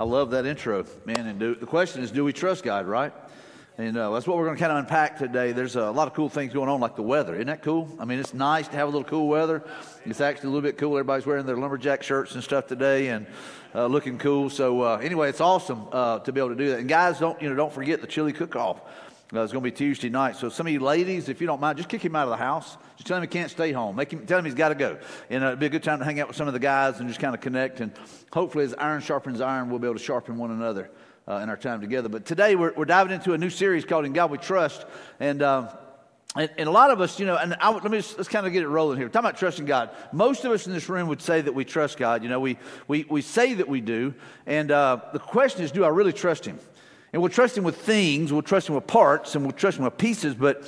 I love that intro, man. And do, the question is, do we trust God, right? And uh, that's what we're going to kind of unpack today. There's a lot of cool things going on, like the weather. Isn't that cool? I mean, it's nice to have a little cool weather. It's actually a little bit cool. Everybody's wearing their lumberjack shirts and stuff today, and uh, looking cool. So uh, anyway, it's awesome uh, to be able to do that. And guys, don't you know? Don't forget the chili cook-off. Uh, it's going to be Tuesday night. So some of you ladies, if you don't mind, just kick him out of the house. Just tell him he can't stay home. Make him tell him he's got to go. And uh, it'd be a good time to hang out with some of the guys and just kind of connect. And hopefully, as iron sharpens iron, we'll be able to sharpen one another uh, in our time together. But today we're, we're diving into a new series called "In God We Trust," and. Um, and, and, a lot of us, you know, and I, let me just, let's kind of get it rolling here. Talking about trusting God. Most of us in this room would say that we trust God. You know, we, we, we say that we do. And uh, the question is, do I really trust Him? And we'll trust Him with things, we'll trust Him with parts, and we'll trust Him with pieces, but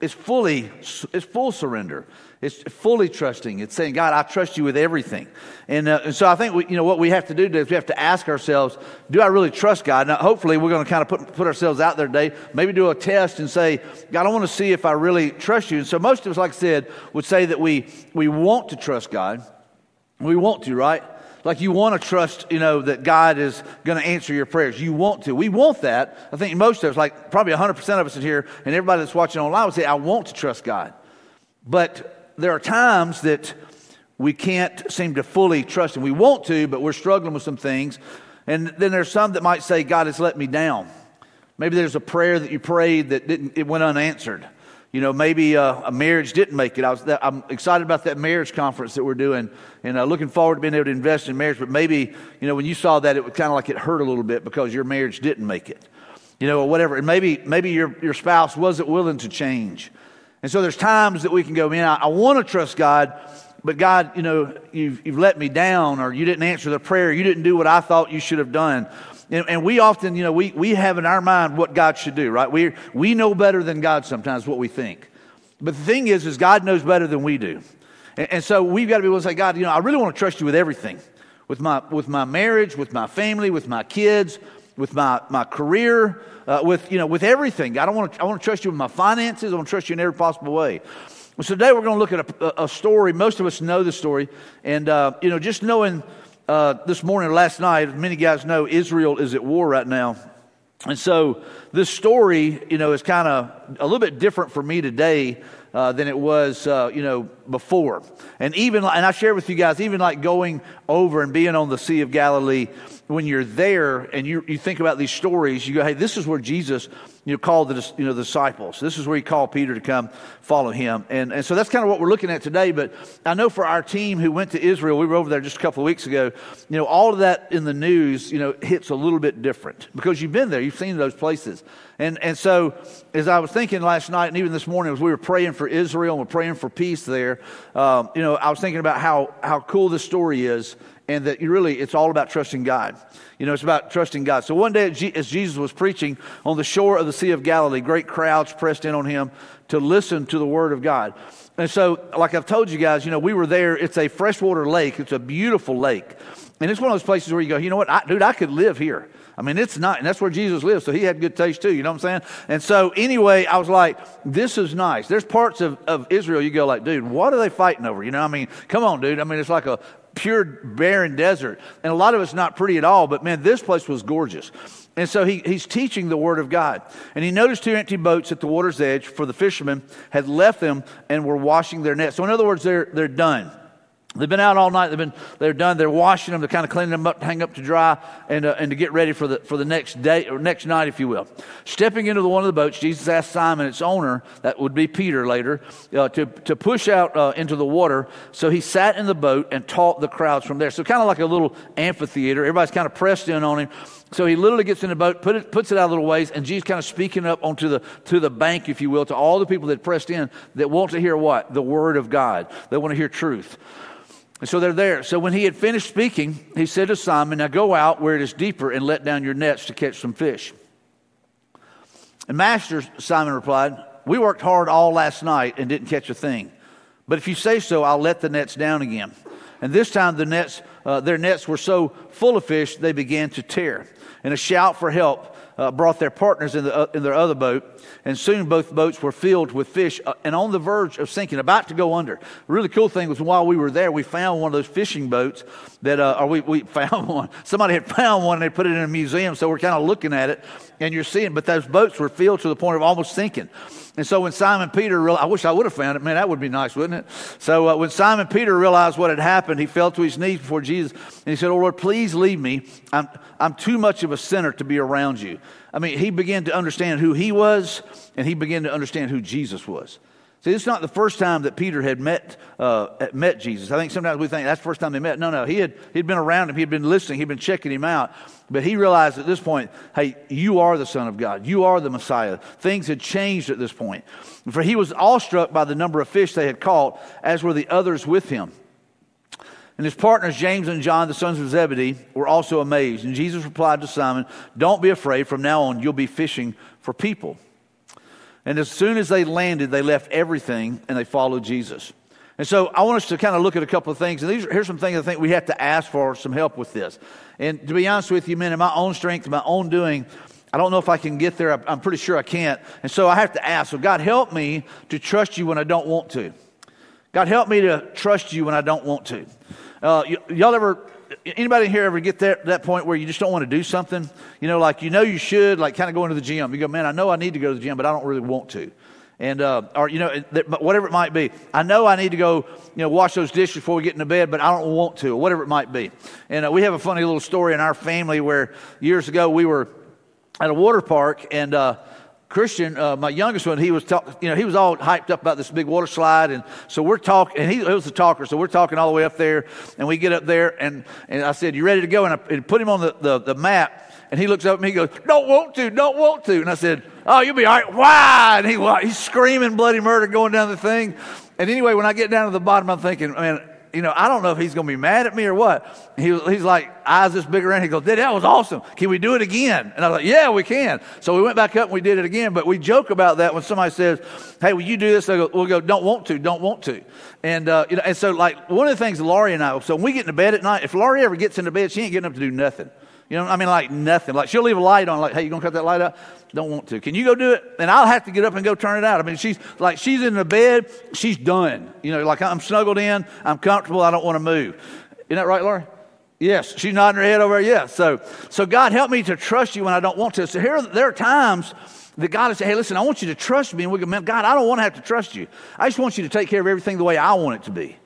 it's fully, it's full surrender. It's fully trusting. It's saying, God, I trust you with everything. And, uh, and so I think we, you know, what we have to do is we have to ask ourselves, do I really trust God? Now, hopefully, we're going to kind of put, put ourselves out there today, maybe do a test and say, God, I want to see if I really trust you. And so most of us, like I said, would say that we, we want to trust God. We want to, right? Like you want to trust, you know, that God is going to answer your prayers. You want to. We want that. I think most of us, like probably 100% of us in here, and everybody that's watching online would say, I want to trust God. But there are times that we can't seem to fully trust Him. We want to, but we're struggling with some things. And then there's some that might say, God has let me down. Maybe there's a prayer that you prayed that didn't, it went unanswered. You know, maybe uh, a marriage didn't make it. I was, I'm excited about that marriage conference that we're doing and uh, looking forward to being able to invest in marriage. But maybe, you know, when you saw that, it was kind of like it hurt a little bit because your marriage didn't make it, you know, or whatever. And maybe, maybe your, your spouse wasn't willing to change. And so there's times that we can go, man, I, I want to trust God, but God, you know, you've, you've let me down, or you didn't answer the prayer, you didn't do what I thought you should have done. And, and, we often, you know, we, we have in our mind what God should do, right? We, we know better than God sometimes what we think. But the thing is, is God knows better than we do. And, and so we've got to be able to say, God, you know, I really want to trust you with everything. With my, with my marriage, with my family, with my kids, with my, my career, uh, with, you know, with everything. God, I want, to, I want to trust you with my finances. I want to trust you in every possible way. Today we're going to look at a, a story. Most of us know the story. And, uh, you know, just knowing uh, this morning, or last night, many guys know Israel is at war right now. And so this story, you know, is kind of a little bit different for me today uh, than it was, uh, you know, before. And even, and I share with you guys, even like going over and being on the Sea of Galilee, when you're there and you, you think about these stories, you go, hey, this is where Jesus you know, called the, you know, the disciples. This is where he called Peter to come follow him. And, and so that's kind of what we're looking at today. But I know for our team who went to Israel, we were over there just a couple of weeks ago, you know, all of that in the news, you know, hits a little bit different because you've been there, you've seen those places. And, and so as I was thinking last night and even this morning as we were praying for Israel and we're praying for peace there, um, you know, I was thinking about how, how cool this story is and that you really, it's all about trusting God. You know, it's about trusting God. So one day, as Jesus was preaching on the shore of the Sea of Galilee, great crowds pressed in on him to listen to the word of God. And so, like I've told you guys, you know, we were there. It's a freshwater lake. It's a beautiful lake. And it's one of those places where you go, you know what, I, dude, I could live here. I mean, it's not, and that's where Jesus lived, so he had good taste too, you know what I'm saying? And so, anyway, I was like, this is nice. There's parts of, of Israel you go like, dude, what are they fighting over? You know, I mean, come on, dude. I mean, it's like a pure barren desert. And a lot of it's not pretty at all, but man, this place was gorgeous. And so he, he's teaching the word of God. And he noticed two empty boats at the water's edge, for the fishermen had left them and were washing their nets. So, in other words, they're, they're done. They've been out all night. They've been, they're done. They're washing them. They're kind of cleaning them up, hang up to dry, and, uh, and to get ready for the, for the next day or next night, if you will. Stepping into the one of the boats, Jesus asked Simon, its owner, that would be Peter later, uh, to, to push out uh, into the water. So he sat in the boat and taught the crowds from there. So kind of like a little amphitheater. Everybody's kind of pressed in on him. So he literally gets in the boat, put it, puts it out a little ways, and Jesus kind of speaking up onto the, to the bank, if you will, to all the people that pressed in that want to hear what? The word of God. They want to hear truth. And so they're there. So when he had finished speaking, he said to Simon, Now go out where it is deeper and let down your nets to catch some fish. And Master, Simon replied, We worked hard all last night and didn't catch a thing. But if you say so, I'll let the nets down again. And this time the nets, uh, their nets were so full of fish, they began to tear. And a shout for help uh, brought their partners in, the, uh, in their other boat, and soon both boats were filled with fish uh, and on the verge of sinking, about to go under. Really cool thing was while we were there, we found one of those fishing boats that, uh, or we, we found one. Somebody had found one and they put it in a museum, so we're kind of looking at it, and you're seeing, but those boats were filled to the point of almost sinking. And so when Simon Peter realized, I wish I would have found it, man, that would be nice, wouldn't it? So uh, when Simon Peter realized what had happened, he fell to his knees before Jesus and he said, Oh Lord, please leave me. I'm, I'm too much of a sinner to be around you. I mean, he began to understand who he was and he began to understand who Jesus was. See, this is not the first time that Peter had met, uh, met Jesus. I think sometimes we think that's the first time they met. No, no, he had, he'd been around him, he'd been listening, he'd been checking him out. But he realized at this point, hey, you are the Son of God. You are the Messiah. Things had changed at this point. For he was awestruck by the number of fish they had caught, as were the others with him. And his partners, James and John, the sons of Zebedee, were also amazed. And Jesus replied to Simon, Don't be afraid. From now on, you'll be fishing for people. And as soon as they landed, they left everything and they followed Jesus. And so I want us to kind of look at a couple of things. And these, here's some things I think we have to ask for some help with this. And to be honest with you, man, in my own strength, my own doing, I don't know if I can get there. I'm pretty sure I can't. And so I have to ask, so God, help me to trust you when I don't want to. God, help me to trust you when I don't want to. Uh, y- y'all ever anybody here ever get there, that point where you just don't want to do something? You know, like you know you should, like kind of going to the gym. You go, man, I know I need to go to the gym, but I don't really want to. And, uh, or, you know, whatever it might be. I know I need to go, you know, wash those dishes before we get into bed, but I don't want to, or whatever it might be. And uh, we have a funny little story in our family where years ago we were at a water park and, uh, Christian, uh, my youngest one, he was talk, you know, he was all hyped up about this big water slide, and so we're talking, and he, he, was a talker, so we're talking all the way up there, and we get up there, and, and I said, "You ready to go?" And I and put him on the, the, the map, and he looks up at me, he goes, "Don't want to, don't want to," and I said, "Oh, you'll be all right." Why? And he he's screaming bloody murder going down the thing, and anyway, when I get down to the bottom, I'm thinking, man you know, I don't know if he's going to be mad at me or what. He, he's like, eyes this big around. He goes, that was awesome. Can we do it again? And I was like, yeah, we can. So we went back up and we did it again. But we joke about that when somebody says, hey, will you do this? Go, we'll go, don't want to, don't want to. And, uh, you know, and so like one of the things Laurie and I, so when we get into bed at night, if Laurie ever gets into bed, she ain't getting up to do nothing. You know, I mean, like nothing. Like she'll leave a light on, like, hey, you gonna cut that light out? Don't want to. Can you go do it? And I'll have to get up and go turn it out. I mean, she's like, she's in the bed, she's done. You know, like I'm snuggled in, I'm comfortable, I don't want to move. Isn't that right, Laurie? Yes, she's nodding her head over. Yes. So, so God help me to trust you when I don't want to. So here, there are times that God has said, hey, listen, I want you to trust me. And we go, man, God, I don't want to have to trust you. I just want you to take care of everything the way I want it to be.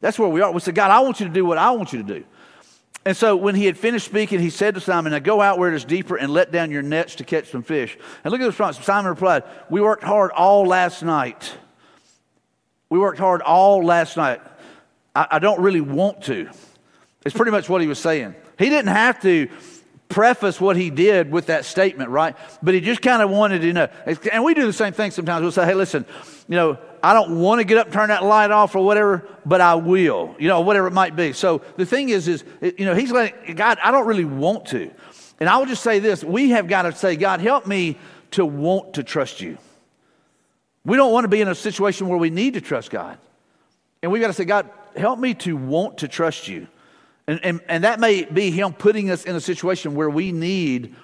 That's where we are. We say, God, I want you to do what I want you to do. And so when he had finished speaking, he said to Simon, Now go out where it is deeper and let down your nets to catch some fish. And look at the response. Simon replied, We worked hard all last night. We worked hard all last night. I, I don't really want to. It's pretty much what he was saying. He didn't have to preface what he did with that statement, right? But he just kind of wanted to know. And we do the same thing sometimes. We'll say, hey, listen, you know, I don't want to get up turn that light off or whatever, but I will, you know, whatever it might be. So the thing is, is, you know, he's like, God, I don't really want to. And I will just say this we have got to say, God, help me to want to trust you. We don't want to be in a situation where we need to trust God. And we've got to say, God, help me to want to trust you. And, and, and that may be Him putting us in a situation where we need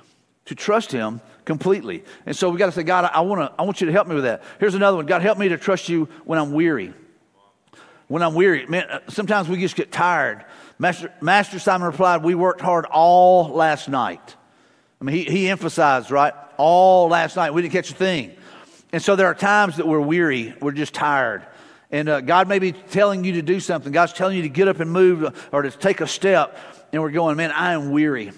to trust Him completely. And so we got to say, God, I, want to, I want you to help me with that. Here's another one God, help me to trust you when I'm weary. When I'm weary, man, uh, sometimes we just get tired. Master, Master Simon replied, We worked hard all last night. I mean, he, he emphasized, right? All last night. We didn't catch a thing. And so there are times that we're weary, we're just tired. And uh, God may be telling you to do something. God's telling you to get up and move or to take a step. And we're going, man, I am weary.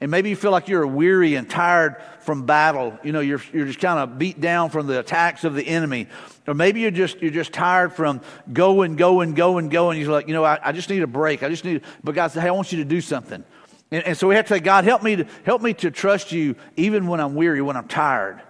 And maybe you feel like you're weary and tired from battle. You know, you're, you're just kind of beat down from the attacks of the enemy. Or maybe you're just, you're just tired from going, going, going, going. You're like, you know, I, I just need a break. I just need, but God said, hey, I want you to do something. And, and so we have to say, God, help me to, help me to trust you even when I'm weary, when I'm tired.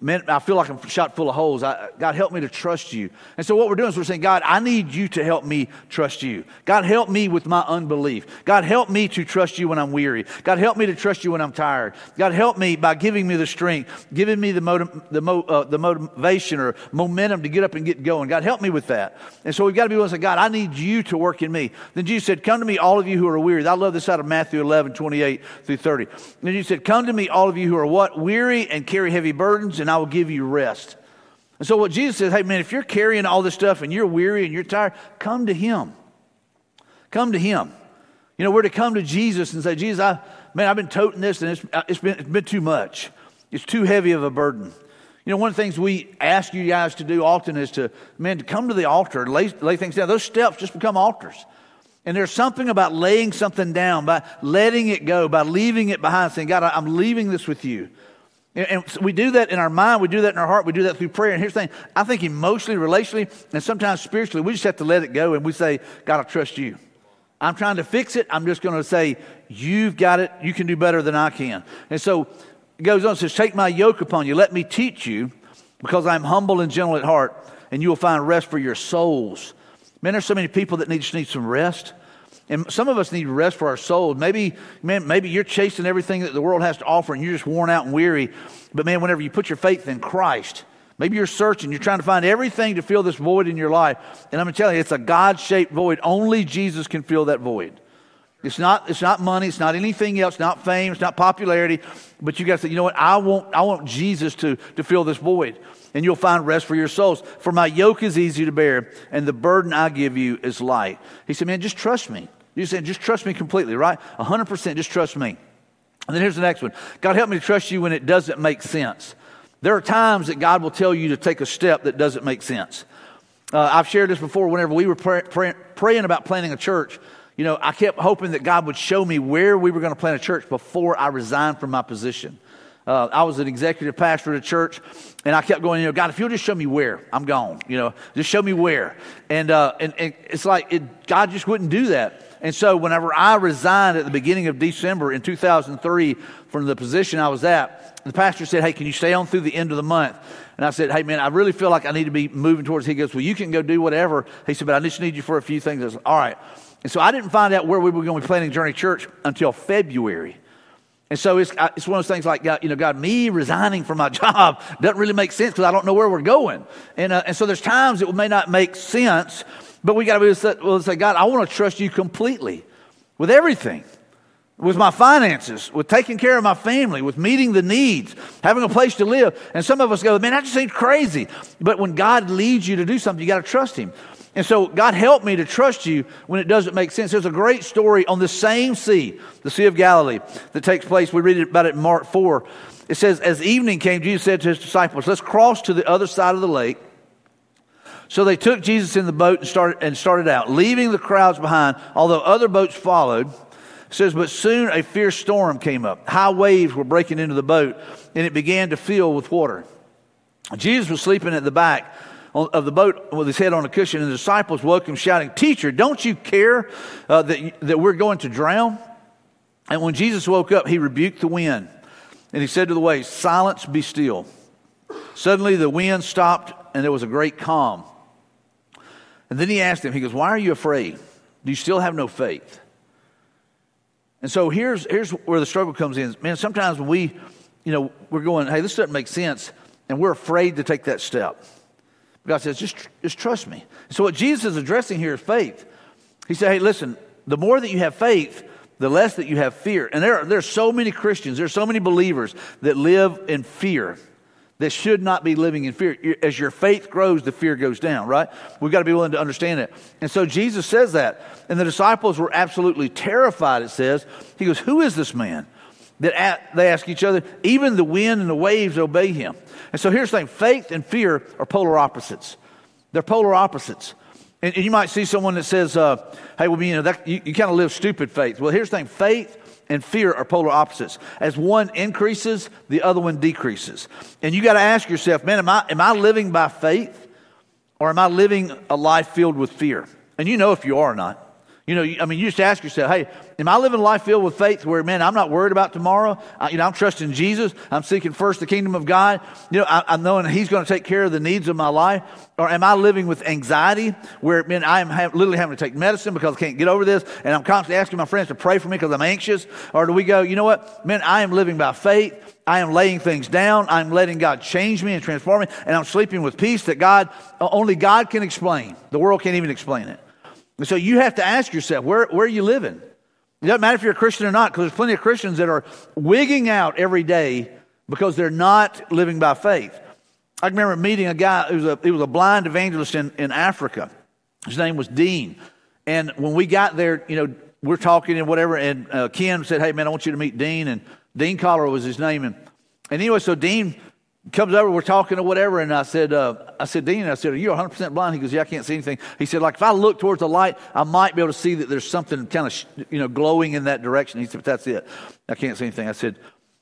Man, I feel like I'm shot full of holes. I, God, help me to trust you. And so what we're doing is we're saying, God, I need you to help me trust you. God, help me with my unbelief. God, help me to trust you when I'm weary. God, help me to trust you when I'm tired. God, help me by giving me the strength, giving me the, motiv- the, mo- uh, the motivation or momentum to get up and get going. God, help me with that. And so we've got to be willing to say, God, I need you to work in me. Then Jesus said, Come to me, all of you who are weary. I love this out of Matthew 11, 28 through 30. And he said, Come to me, all of you who are what? Weary and carry heavy burdens, and I will give you rest. And so what Jesus says, hey man, if you're carrying all this stuff and you're weary and you're tired, come to him. Come to him. You know, we're to come to Jesus and say, Jesus, I, man, I've been toting this and it's, uh, it's, been, it's been too much. It's too heavy of a burden. You know, one of the things we ask you guys to do often is to, man, to come to the altar, lay, lay things down. Those steps just become altars. And there's something about laying something down, by letting it go, by leaving it behind, saying, God, I'm leaving this with you. And we do that in our mind, we do that in our heart, we do that through prayer. And here's the thing I think emotionally, relationally, and sometimes spiritually, we just have to let it go and we say, God, I trust you. I'm trying to fix it. I'm just going to say, You've got it. You can do better than I can. And so it goes on, says, Take my yoke upon you. Let me teach you, because I'm humble and gentle at heart, and you will find rest for your souls. Man, there's so many people that need, just need some rest. And some of us need rest for our souls. Maybe, man, maybe you're chasing everything that the world has to offer and you're just worn out and weary. But man, whenever you put your faith in Christ, maybe you're searching, you're trying to find everything to fill this void in your life. And I'm to tell you, it's a God shaped void. Only Jesus can fill that void. It's not, it's not money, it's not anything else, not fame, it's not popularity. But you got to say, you know what? I want, I want Jesus to, to fill this void. And you'll find rest for your souls. For my yoke is easy to bear, and the burden I give you is light. He said, Man, just trust me. You said, just trust me completely, right? 100%, just trust me. And then here's the next one God, help me to trust you when it doesn't make sense. There are times that God will tell you to take a step that doesn't make sense. Uh, I've shared this before whenever we were pray, pray, praying about planting a church. You know, I kept hoping that God would show me where we were going to plant a church before I resigned from my position. Uh, I was an executive pastor at a church, and I kept going, you know, God, if you'll just show me where, I'm gone. You know, just show me where. And, uh, and, and it's like it, God just wouldn't do that. And so, whenever I resigned at the beginning of December in 2003 from the position I was at, the pastor said, Hey, can you stay on through the end of the month? And I said, Hey, man, I really feel like I need to be moving towards. He goes, Well, you can go do whatever. He said, But I just need you for a few things. I said, All right. And so, I didn't find out where we were going to be planting Journey Church until February. And so it's, it's one of those things like, God, you know, God, me resigning from my job doesn't really make sense because I don't know where we're going. And, uh, and so there's times it may not make sense, but we got to be able to say, God, I want to trust you completely with everything. With my finances, with taking care of my family, with meeting the needs, having a place to live. And some of us go, man, that just seems crazy. But when God leads you to do something, you got to trust Him. And so, God help me to trust you when it doesn't make sense. There's a great story on the same sea, the Sea of Galilee, that takes place. We read about it in Mark 4. It says, As evening came, Jesus said to his disciples, Let's cross to the other side of the lake. So they took Jesus in the boat and started, and started out, leaving the crowds behind, although other boats followed. It says, but soon a fierce storm came up. High waves were breaking into the boat, and it began to fill with water. Jesus was sleeping at the back of the boat with his head on a cushion, and the disciples woke him, shouting, Teacher, don't you care uh, that, that we're going to drown? And when Jesus woke up, he rebuked the wind, and he said to the waves, Silence, be still. Suddenly the wind stopped, and there was a great calm. And then he asked him, he goes, Why are you afraid? Do you still have no faith? And so here's, here's where the struggle comes in. Man, sometimes when we, you know, we're going, hey, this doesn't make sense, and we're afraid to take that step. God says, just, just trust me. So what Jesus is addressing here is faith. He said, hey, listen, the more that you have faith, the less that you have fear. And there are, there are so many Christians, there are so many believers that live in fear that should not be living in fear. As your faith grows, the fear goes down, right? We've got to be willing to understand it. And so Jesus says that. And the disciples were absolutely terrified, it says. He goes, Who is this man? That they ask each other, even the wind and the waves obey him. And so here's the thing faith and fear are polar opposites. They're polar opposites. And, and you might see someone that says, uh, Hey, well, you know, that, you, you kind of live stupid faith. Well, here's the thing faith and fear are polar opposites. As one increases, the other one decreases. And you got to ask yourself, man, am I, am I living by faith or am I living a life filled with fear? And you know if you are or not. You know, I mean, you just ask yourself, hey, am I living a life filled with faith where, man, I'm not worried about tomorrow? I, you know, I'm trusting Jesus. I'm seeking first the kingdom of God. You know, I, I'm knowing He's going to take care of the needs of my life. Or am I living with anxiety where, man, I am have, literally having to take medicine because I can't get over this and I'm constantly asking my friends to pray for me because I'm anxious? Or do we go, you know what? Man, I am living by faith. I am laying things down. I'm letting God change me and transform me. And I'm sleeping with peace that God, only God can explain. The world can't even explain it. And so you have to ask yourself, where, where are you living? It doesn't matter if you're a Christian or not, because there's plenty of Christians that are wigging out every day because they're not living by faith. I remember meeting a guy who was a, he was a blind evangelist in, in Africa. His name was Dean. And when we got there, you know, we're talking and whatever, and uh, Ken said, Hey, man, I want you to meet Dean. And Dean Collar was his name. And, and anyway, so Dean comes over, we're talking or whatever, and I said, uh, I said, Dean, I said, are you 100% blind? He goes, yeah, I can't see anything. He said, like, if I look towards the light, I might be able to see that there's something kind of, you know, glowing in that direction. He said, but that's it. I can't see anything. I said,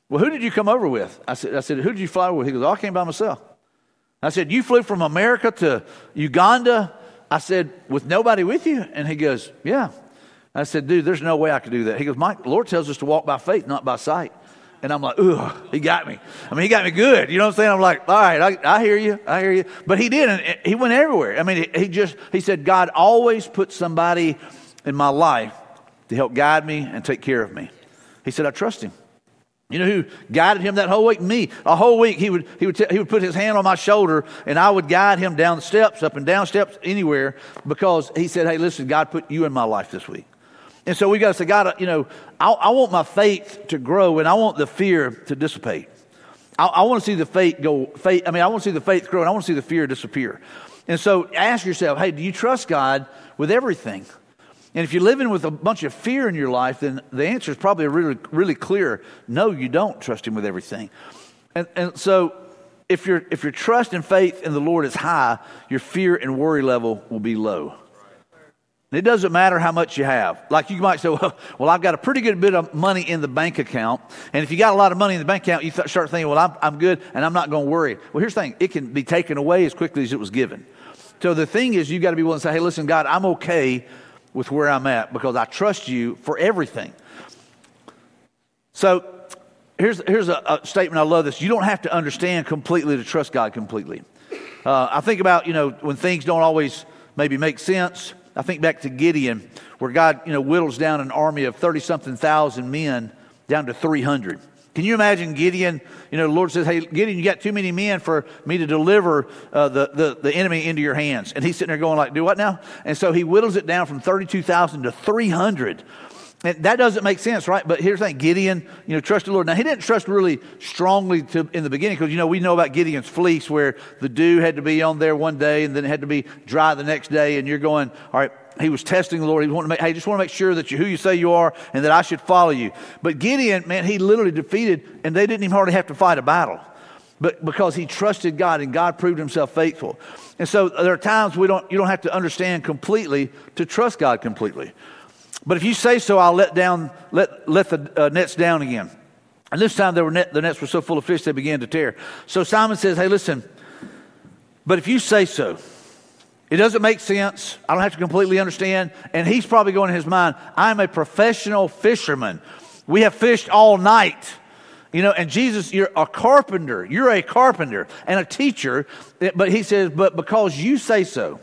well, who did you come over with? I said, I said, who did you fly with? He goes, oh, I came by myself. I said, you flew from America to Uganda? I said, with nobody with you? And he goes, yeah. I said, dude, there's no way I could do that. He goes, Mike, the Lord tells us to walk by faith, not by sight. And I'm like, ugh, he got me. I mean, he got me good. You know what I'm saying? I'm like, all right, I, I hear you. I hear you. But he did. And he went everywhere. I mean, he, he just, he said, God always puts somebody in my life to help guide me and take care of me. He said, I trust him. You know who guided him that whole week? Me. A whole week he would, he would, t- he would put his hand on my shoulder and I would guide him down the steps, up and down steps, anywhere because he said, Hey, listen, God put you in my life this week. And so we got to say, God, you know, I, I, want my faith to grow and I want the fear to dissipate. I, I want to see the faith go, faith, I mean, I want to see the faith grow and I want to see the fear disappear. And so ask yourself, hey, do you trust God with everything? And if you're living with a bunch of fear in your life, then the answer is probably really, really clear. No, you don't trust Him with everything. And, and so if, your if your trust and faith in the Lord is high, your fear and worry level will be low. It doesn't matter how much you have. Like you might say, well, well, I've got a pretty good bit of money in the bank account. And if you got a lot of money in the bank account, you start thinking, well, I'm, I'm good and I'm not going to worry. Well, here's the thing it can be taken away as quickly as it was given. So the thing is, you've got to be willing to say, hey, listen, God, I'm okay with where I'm at because I trust you for everything. So here's, here's a, a statement I love this. You don't have to understand completely to trust God completely. Uh, I think about, you know, when things don't always maybe make sense I think back to Gideon, where God, you know, whittles down an army of 30 something thousand men down to 300. Can you imagine Gideon? You know, the Lord says, Hey, Gideon, you got too many men for me to deliver uh, the, the, the enemy into your hands. And he's sitting there going, like, Do what now? And so he whittles it down from 32,000 to 300. And that doesn't make sense, right? But here's the thing Gideon, you know, trust the Lord. Now, he didn't trust really strongly to, in the beginning because, you know, we know about Gideon's fleece where the dew had to be on there one day and then it had to be dry the next day. And you're going, all right, he was testing the Lord. He wanted to make, hey, just want to make sure that you're who you say you are and that I should follow you. But Gideon, man, he literally defeated, and they didn't even hardly have to fight a battle. But because he trusted God and God proved himself faithful. And so there are times we don't, you don't have to understand completely to trust God completely. But if you say so, I'll let down, let, let the uh, nets down again. And this time net, the nets were so full of fish they began to tear. So Simon says, Hey, listen, but if you say so, it doesn't make sense. I don't have to completely understand. And he's probably going in his mind, I'm a professional fisherman. We have fished all night. You know, and Jesus, you're a carpenter. You're a carpenter and a teacher. But he says, but because you say so.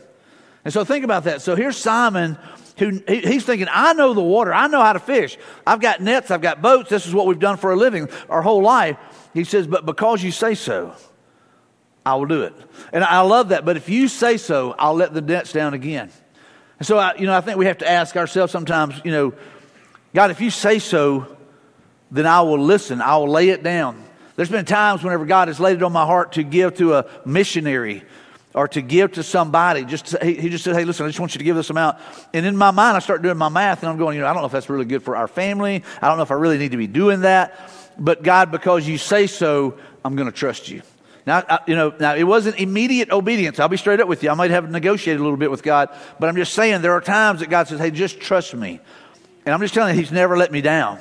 And so think about that. So here's Simon who he's thinking, I know the water. I know how to fish. I've got nets. I've got boats. This is what we've done for a living our whole life. He says, but because you say so, I will do it. And I love that. But if you say so, I'll let the nets down again. And so, I, you know, I think we have to ask ourselves sometimes, you know, God, if you say so, then I will listen. I will lay it down. There's been times whenever God has laid it on my heart to give to a missionary or to give to somebody. Just he, he just said, "Hey, listen, I just want you to give this amount." And in my mind, I start doing my math, and I'm going, you know, I don't know if that's really good for our family. I don't know if I really need to be doing that. But God, because you say so, I'm going to trust you. Now, I, you know, now it wasn't immediate obedience. I'll be straight up with you. I might have negotiated a little bit with God, but I'm just saying there are times that God says, "Hey, just trust me," and I'm just telling you, He's never let me down.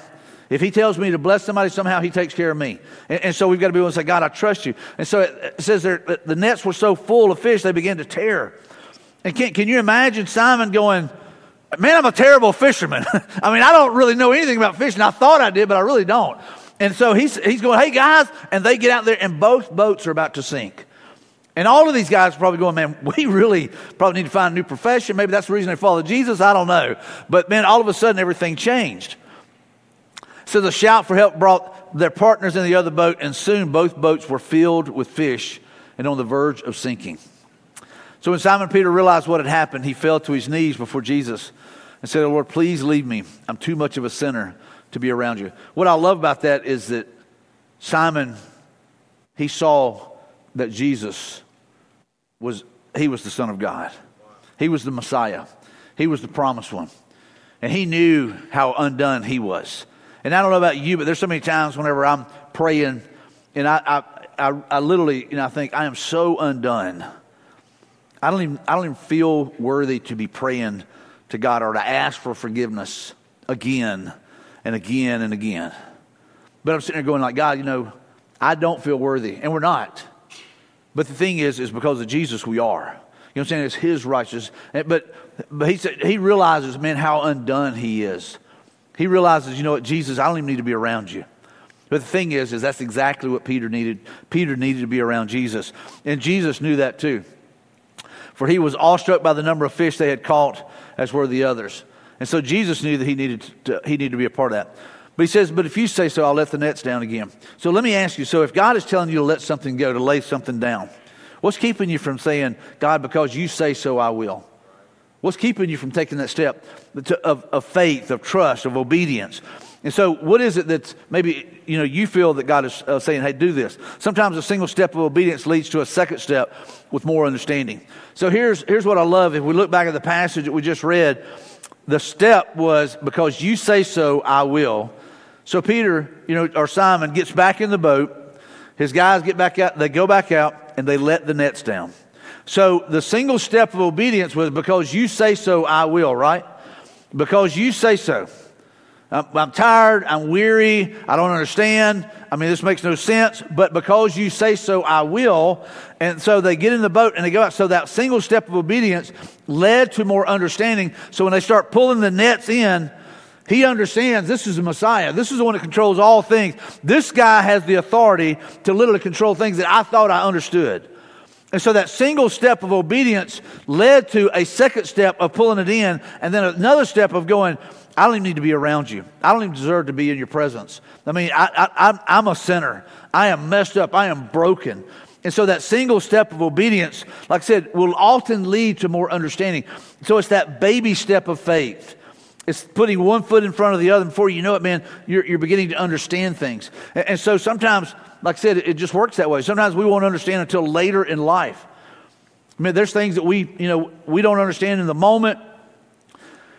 If he tells me to bless somebody, somehow he takes care of me. And, and so we've got to be able to say, God, I trust you. And so it, it says there, the nets were so full of fish, they began to tear. And can, can you imagine Simon going, Man, I'm a terrible fisherman. I mean, I don't really know anything about fishing. I thought I did, but I really don't. And so he's, he's going, hey guys, and they get out there, and both boats are about to sink. And all of these guys are probably going, man, we really probably need to find a new profession. Maybe that's the reason they follow Jesus. I don't know. But man, all of a sudden everything changed. So the shout for help brought their partners in the other boat, and soon both boats were filled with fish and on the verge of sinking. So when Simon Peter realized what had happened, he fell to his knees before Jesus and said, oh, Lord, please leave me. I'm too much of a sinner to be around you. What I love about that is that Simon, he saw that Jesus was, he was the Son of God. He was the Messiah. He was the promised one. And he knew how undone he was. And I don't know about you, but there's so many times whenever I'm praying and I, I, I, I literally, you know, I think I am so undone. I don't even, I don't even feel worthy to be praying to God or to ask for forgiveness again and again and again. But I'm sitting there going like, God, you know, I don't feel worthy. And we're not. But the thing is, is because of Jesus, we are. You know what I'm saying? It's his righteousness. But, but he, said, he realizes, man, how undone he is. He realizes, you know what, Jesus, I don't even need to be around you. But the thing is, is that's exactly what Peter needed. Peter needed to be around Jesus. And Jesus knew that too. For he was awestruck by the number of fish they had caught, as were the others. And so Jesus knew that he needed to, he needed to be a part of that. But he says, But if you say so, I'll let the nets down again. So let me ask you so if God is telling you to let something go, to lay something down, what's keeping you from saying, God, because you say so, I will? What's keeping you from taking that step of, of faith, of trust, of obedience? And so, what is it that maybe you know you feel that God is uh, saying, "Hey, do this"? Sometimes a single step of obedience leads to a second step with more understanding. So here's here's what I love. If we look back at the passage that we just read, the step was because you say so, I will. So Peter, you know, or Simon gets back in the boat. His guys get back out, they go back out, and they let the nets down. So the single step of obedience was because you say so, I will, right? Because you say so. I'm, tired, I'm weary, I don't understand. I mean, this makes no sense, but because you say so, I will. And so they get in the boat and they go out. So that single step of obedience led to more understanding. So when they start pulling the nets in, he understands this is the Messiah. This is the one that controls all things. This guy has the authority to literally control things that I thought I understood. And so that single step of obedience led to a second step of pulling it in, and then another step of going, I don't even need to be around you. I don't even deserve to be in your presence. I mean, I, I'm a sinner. I am messed up. I am broken. And so that single step of obedience, like I said, will often lead to more understanding. So it's that baby step of faith. It's putting one foot in front of the other. Before you know it, man, you're, you're beginning to understand things. And, and so sometimes, like I said, it, just works that way. Sometimes we won't understand until later in life. I mean, there's things that we, you know, we don't understand in the moment.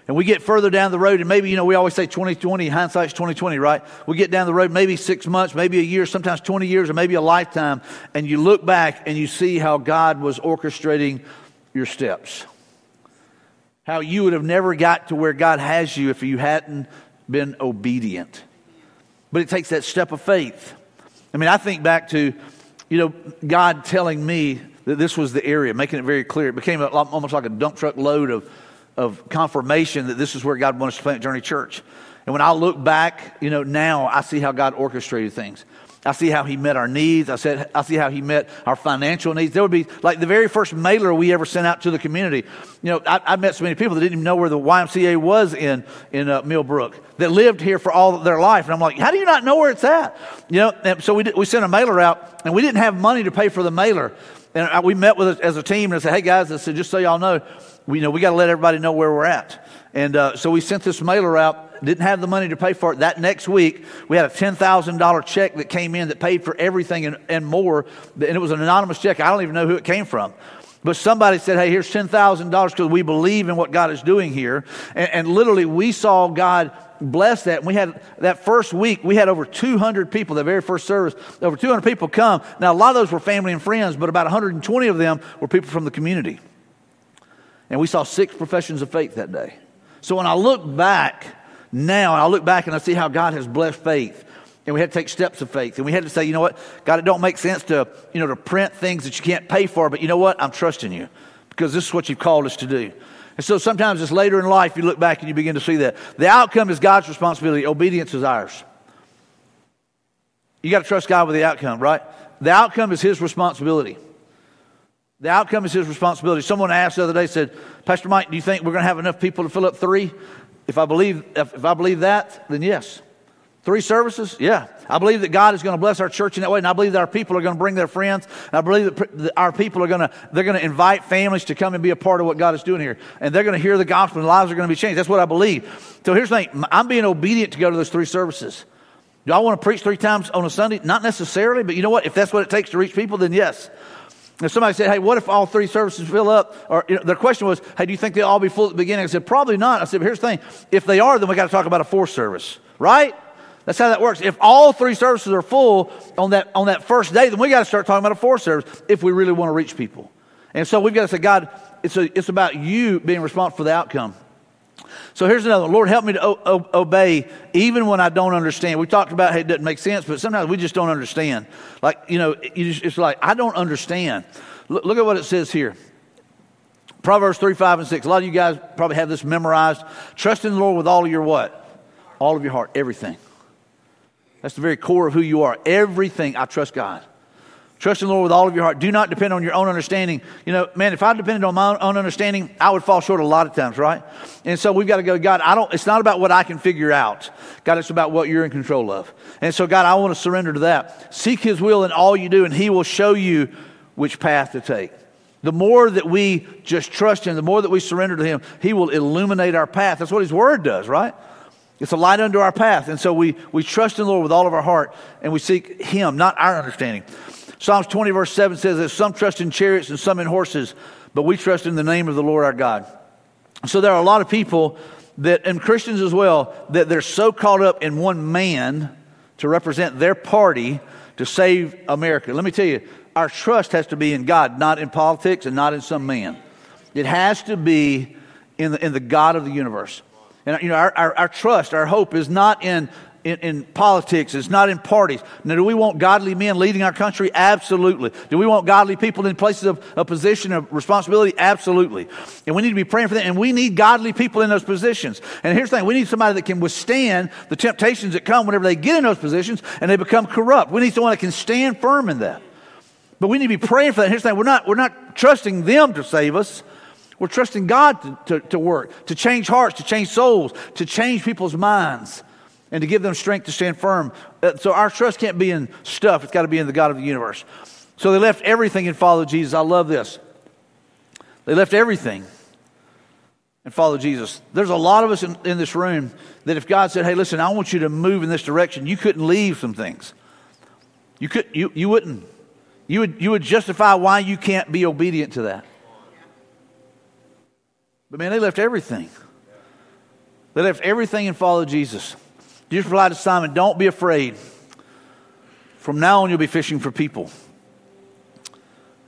And we get further down the road, and maybe, you know, we always say 2020, hindsight's 2020, right? We get down the road maybe six months, maybe a year, sometimes 20 years, or maybe a lifetime, and you look back and you see how God was orchestrating your steps how you would have never got to where God has you if you hadn't been obedient. But it takes that step of faith. I mean, I think back to, you know, God telling me that this was the area, making it very clear. It became a, almost like a dump truck load of, of confirmation that this is where God wants to plant Journey Church. And when I look back, you know, now I see how God orchestrated things. I see how he met our needs. I said, I see how he met our financial needs. There would be like the very first mailer we ever sent out to the community. You know, I, I met so many people that didn't even know where the YMCA was in in uh, Millbrook that lived here for all their life, and I'm like, how do you not know where it's at? You know, and so we did, we sent a mailer out, and we didn't have money to pay for the mailer, and I, we met with it as a team and I said, hey guys, I said just so y'all know, we you know we got to let everybody know where we're at, and uh, so we sent this mailer out didn't have the money to pay for it. That next week, we had a $10,000 check that came in that paid for everything and, and more. And it was an anonymous check. I don't even know who it came from. But somebody said, hey, here's $10,000 because we believe in what God is doing here. And, and, literally, we saw God bless that. And we had that first week, we had over 200 people, the very first service, over 200 people come. Now, a lot of those were family and friends, but about 120 of them were people from the community. And we saw six professions of faith that day. So when I look back, now, I look back and I see how God has blessed faith. And we had to take steps of faith. And we had to say, you know what? God, it don't make sense to, you know, to print things that you can't pay for, but you know what? I'm trusting you because this is what you've called us to do. And so sometimes it's later in life you look back and you begin to see that. The outcome is God's responsibility, obedience is ours. You got to trust God with the outcome, right? The outcome is His responsibility. The outcome is His responsibility. Someone asked the other day, said, Pastor Mike, do you think we're going to have enough people to fill up three? If I believe, if, if I believe that, then yes. Three services? Yeah. I believe that God is going to bless our church in that way, and I believe that our people are going to bring their friends. I believe that our people are going to, they're going to invite families to come and be a part of what God is doing here. And they're going to hear the gospel, and lives are going to be changed. That's what I believe. So here's the thing I'm being obedient to go to those three services. Do I want to preach three times on a Sunday? Not necessarily, but you know what? If that's what it takes to reach people, then yes. And somebody said, Hey, what if all three services fill up? Or you know, their question was, Hey, do you think they'll all be full at the beginning? I said, Probably not. I said, but Here's the thing if they are, then we got to talk about a fourth service, right? That's how that works. If all three services are full on that, on that first day, then we got to start talking about a fourth service if we really want to reach people. And so we've got to say, God, it's, a, it's about you being responsible for the outcome. So here's another one. Lord, help me to o- o- obey even when I don't understand. We talked about how it doesn't make sense, but sometimes we just don't understand. Like, you know, it's like, I don't understand. Look, look, at what it says here. Proverbs 3, 5, and 6. A lot of you guys probably have this memorized. Trust in the Lord with all of your what? All of your heart, everything. That's the very core of who you are. Everything, I trust God. Trust in the Lord with all of your heart. Do not depend on your own understanding. You know, man, if I depended on my own understanding, I would fall short a lot of times, right? And so we've got to go, God, I don't, it's not about what I can figure out. God, it's about what you're in control of. And so, God, I want to surrender to that. Seek His will in all you do, and He will show you which path to take. The more that we just trust Him, the more that we surrender to Him, He will illuminate our path. That's what His Word does, right? It's a light under our path. And so we, we trust in the Lord with all of our heart, and we seek Him, not our understanding. Psalms 20, verse 7 says that some trust in chariots and some in horses, but we trust in the name of the Lord our God. So there are a lot of people that, and Christians as well, that they're so caught up in one man to represent their party to save America. Let me tell you, our trust has to be in God, not in politics and not in some man. It has to be in the, in the God of the universe. And you know, our, our, our trust, our hope is not in in, in, politics. It's not in parties. Now, do we want godly men leading our country? Absolutely. Do we want godly people in places of a position of responsibility? Absolutely. And we need to be praying for them. And we need godly people in those positions. And here's the thing we need somebody that can withstand the temptations that come whenever they get in those positions and they become corrupt. We need someone that can stand firm in that. But we need to be praying for that. Here's the thing we're not, we're not trusting them to save us. We're trusting God to, to, to work, to change hearts, to change souls, to change people's minds and to give them strength to stand firm. Uh, so our trust can't be in stuff, it's got to be in the God of the universe. So they left everything and followed Jesus. I love this. They left everything and followed Jesus. There's a lot of us in, in this room that if God said, hey, listen, I want you to move in this direction, you couldn't leave some things. You, could, you, you wouldn't. You would, you would justify why you can't be obedient to that. But man, they left everything. They left everything and followed Jesus. Jesus replied to Simon, Don't be afraid. From now on, you'll be fishing for people.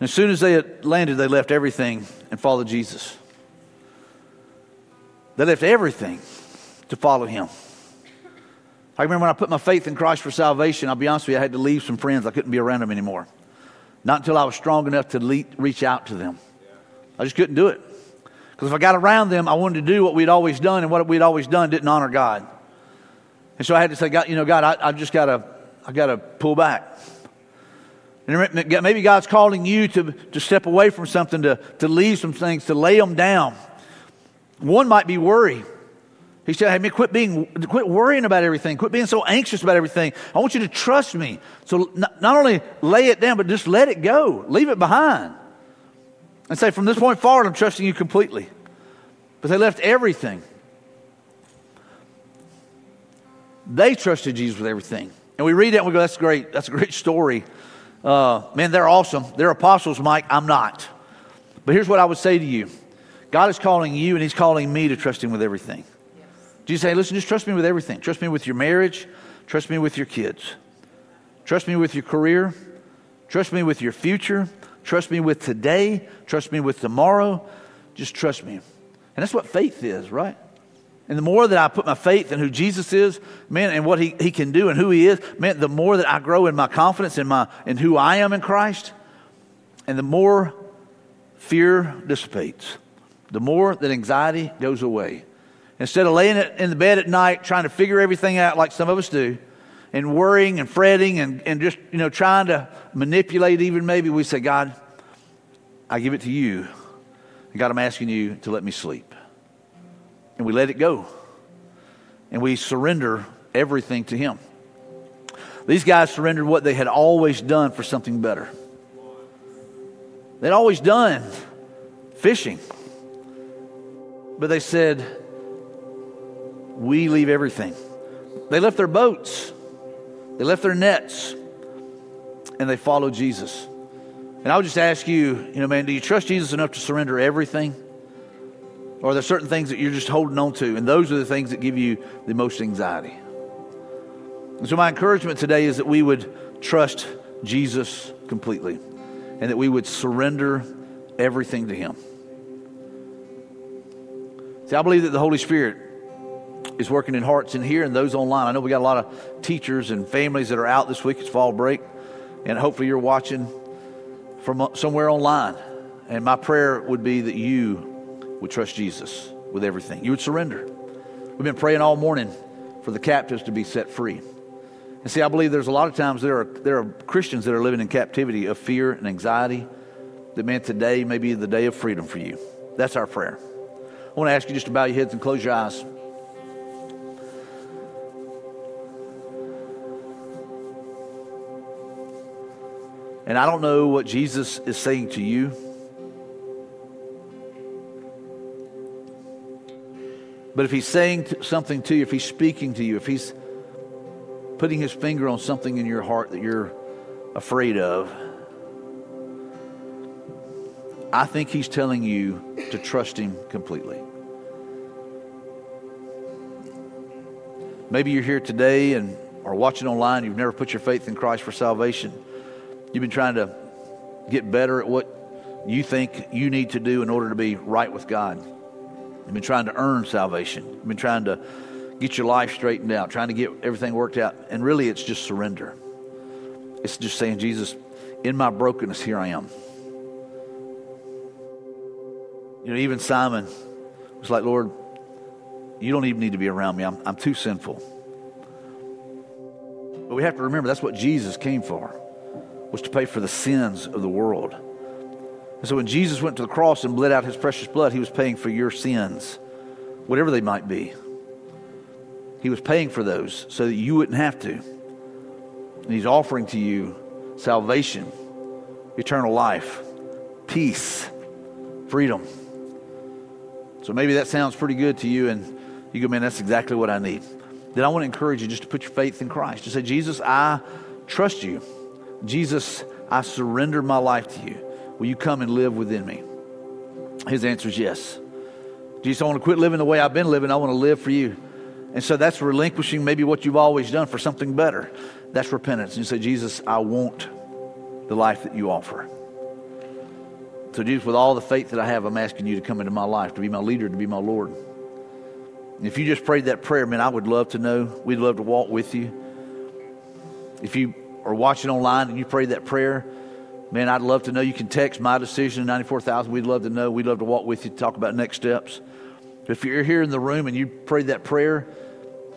And as soon as they had landed, they left everything and followed Jesus. They left everything to follow him. I remember when I put my faith in Christ for salvation, I'll be honest with you, I had to leave some friends. I couldn't be around them anymore. Not until I was strong enough to le- reach out to them. I just couldn't do it. Because if I got around them, I wanted to do what we'd always done, and what we'd always done didn't honor God. And so I had to say, God, you know, God, I, I just got to, I've got to pull back. And maybe God's calling you to, to step away from something, to, to leave some things, to lay them down. One might be worry. He said, Hey, man, quit being, quit worrying about everything. Quit being so anxious about everything. I want you to trust me. So not, not only lay it down, but just let it go. Leave it behind. And say, from this point forward, I'm trusting you completely. But they left everything. They trusted Jesus with everything. And we read that and we go, that's great. That's a great story. Uh, man, they're awesome. They're apostles, Mike. I'm not. But here's what I would say to you God is calling you and He's calling me to trust Him with everything. Yes. Jesus say, listen, just trust me with everything. Trust me with your marriage. Trust me with your kids. Trust me with your career. Trust me with your future. Trust me with today. Trust me with tomorrow. Just trust me. And that's what faith is, right? And the more that I put my faith in who Jesus is, man, and what he, he can do and who he is, man, the more that I grow in my confidence in, my, in who I am in Christ, and the more fear dissipates. the more that anxiety goes away. Instead of laying it in the bed at night trying to figure everything out like some of us do, and worrying and fretting and, and just, you know, trying to manipulate even maybe, we say, God, I give it to you. God, I'm asking you to let me sleep. And we let it go. And we surrender everything to Him. These guys surrendered what they had always done for something better. They'd always done fishing. But they said, We leave everything. They left their boats, they left their nets, and they followed Jesus. And I would just ask you, you know, man, do you trust Jesus enough to surrender everything? Or are there certain things that you're just holding on to? And those are the things that give you the most anxiety. And so, my encouragement today is that we would trust Jesus completely and that we would surrender everything to Him. See, I believe that the Holy Spirit is working in hearts in here and those online. I know we got a lot of teachers and families that are out this week. It's fall break, and hopefully you're watching from somewhere online. And my prayer would be that you would trust Jesus with everything. You would surrender. We've been praying all morning for the captives to be set free. And see, I believe there's a lot of times there are, there are Christians that are living in captivity of fear and anxiety that, man, today may be the day of freedom for you. That's our prayer. I want to ask you just to bow your heads and close your eyes. And I don't know what Jesus is saying to you. But if he's saying something to you, if he's speaking to you, if he's putting his finger on something in your heart that you're afraid of, I think he's telling you to trust him completely. Maybe you're here today and are watching online, you've never put your faith in Christ for salvation. You've been trying to get better at what you think you need to do in order to be right with God. You've been trying to earn salvation. You've been trying to get your life straightened out, trying to get everything worked out. And really, it's just surrender. It's just saying, Jesus, in my brokenness, here I am. You know, even Simon was like, Lord, you don't even need to be around me. I'm, I'm too sinful. But we have to remember that's what Jesus came for was to pay for the sins of the world. And so when Jesus went to the cross and bled out his precious blood, he was paying for your sins, whatever they might be. He was paying for those so that you wouldn't have to. And he's offering to you salvation, eternal life, peace, freedom. So maybe that sounds pretty good to you, and you go, man, that's exactly what I need. Then I want to encourage you just to put your faith in Christ. To say, Jesus, I trust you. Jesus, I surrender my life to you. Will you come and live within me? His answer is yes. Jesus, I want to quit living the way I've been living. I want to live for you. And so that's relinquishing maybe what you've always done for something better. That's repentance. And you say, Jesus, I want the life that you offer. So, Jesus, with all the faith that I have, I'm asking you to come into my life, to be my leader, to be my Lord. And if you just prayed that prayer, man, I would love to know. We'd love to walk with you. If you are watching online and you prayed that prayer, man, I'd love to know. You can text my decision 94,000. We'd love to know. We'd love to walk with you to talk about next steps. If you're here in the room and you prayed that prayer,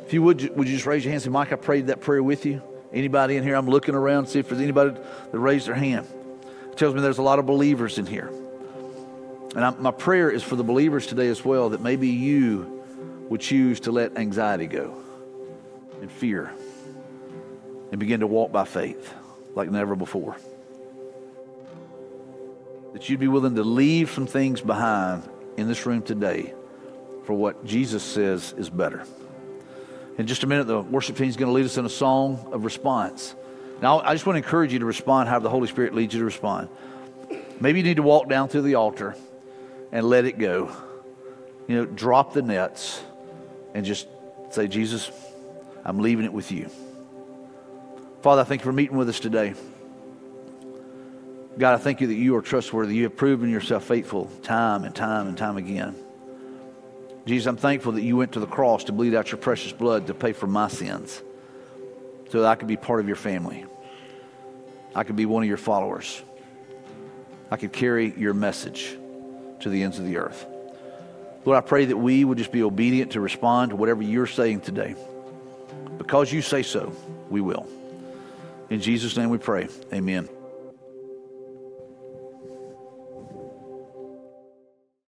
if you would, would you just raise your hand and say, Mike, I prayed that prayer with you? Anybody in here? I'm looking around, see if there's anybody that raised their hand. It tells me there's a lot of believers in here. And I, my prayer is for the believers today as well that maybe you would choose to let anxiety go and fear and begin to walk by faith like never before. That you'd be willing to leave some things behind in this room today for what Jesus says is better. In just a minute, the worship team is going to lead us in a song of response. Now, I just want to encourage you to respond how the Holy Spirit leads you to respond. Maybe you need to walk down to the altar and let it go. You know, drop the nets and just say, Jesus, I'm leaving it with you. Father, I thank you for meeting with us today. God, I thank you that you are trustworthy. You have proven yourself faithful time and time and time again. Jesus, I'm thankful that you went to the cross to bleed out your precious blood to pay for my sins so that I could be part of your family. I could be one of your followers. I could carry your message to the ends of the earth. Lord, I pray that we would just be obedient to respond to whatever you're saying today. Because you say so, we will. In Jesus' name we pray. Amen.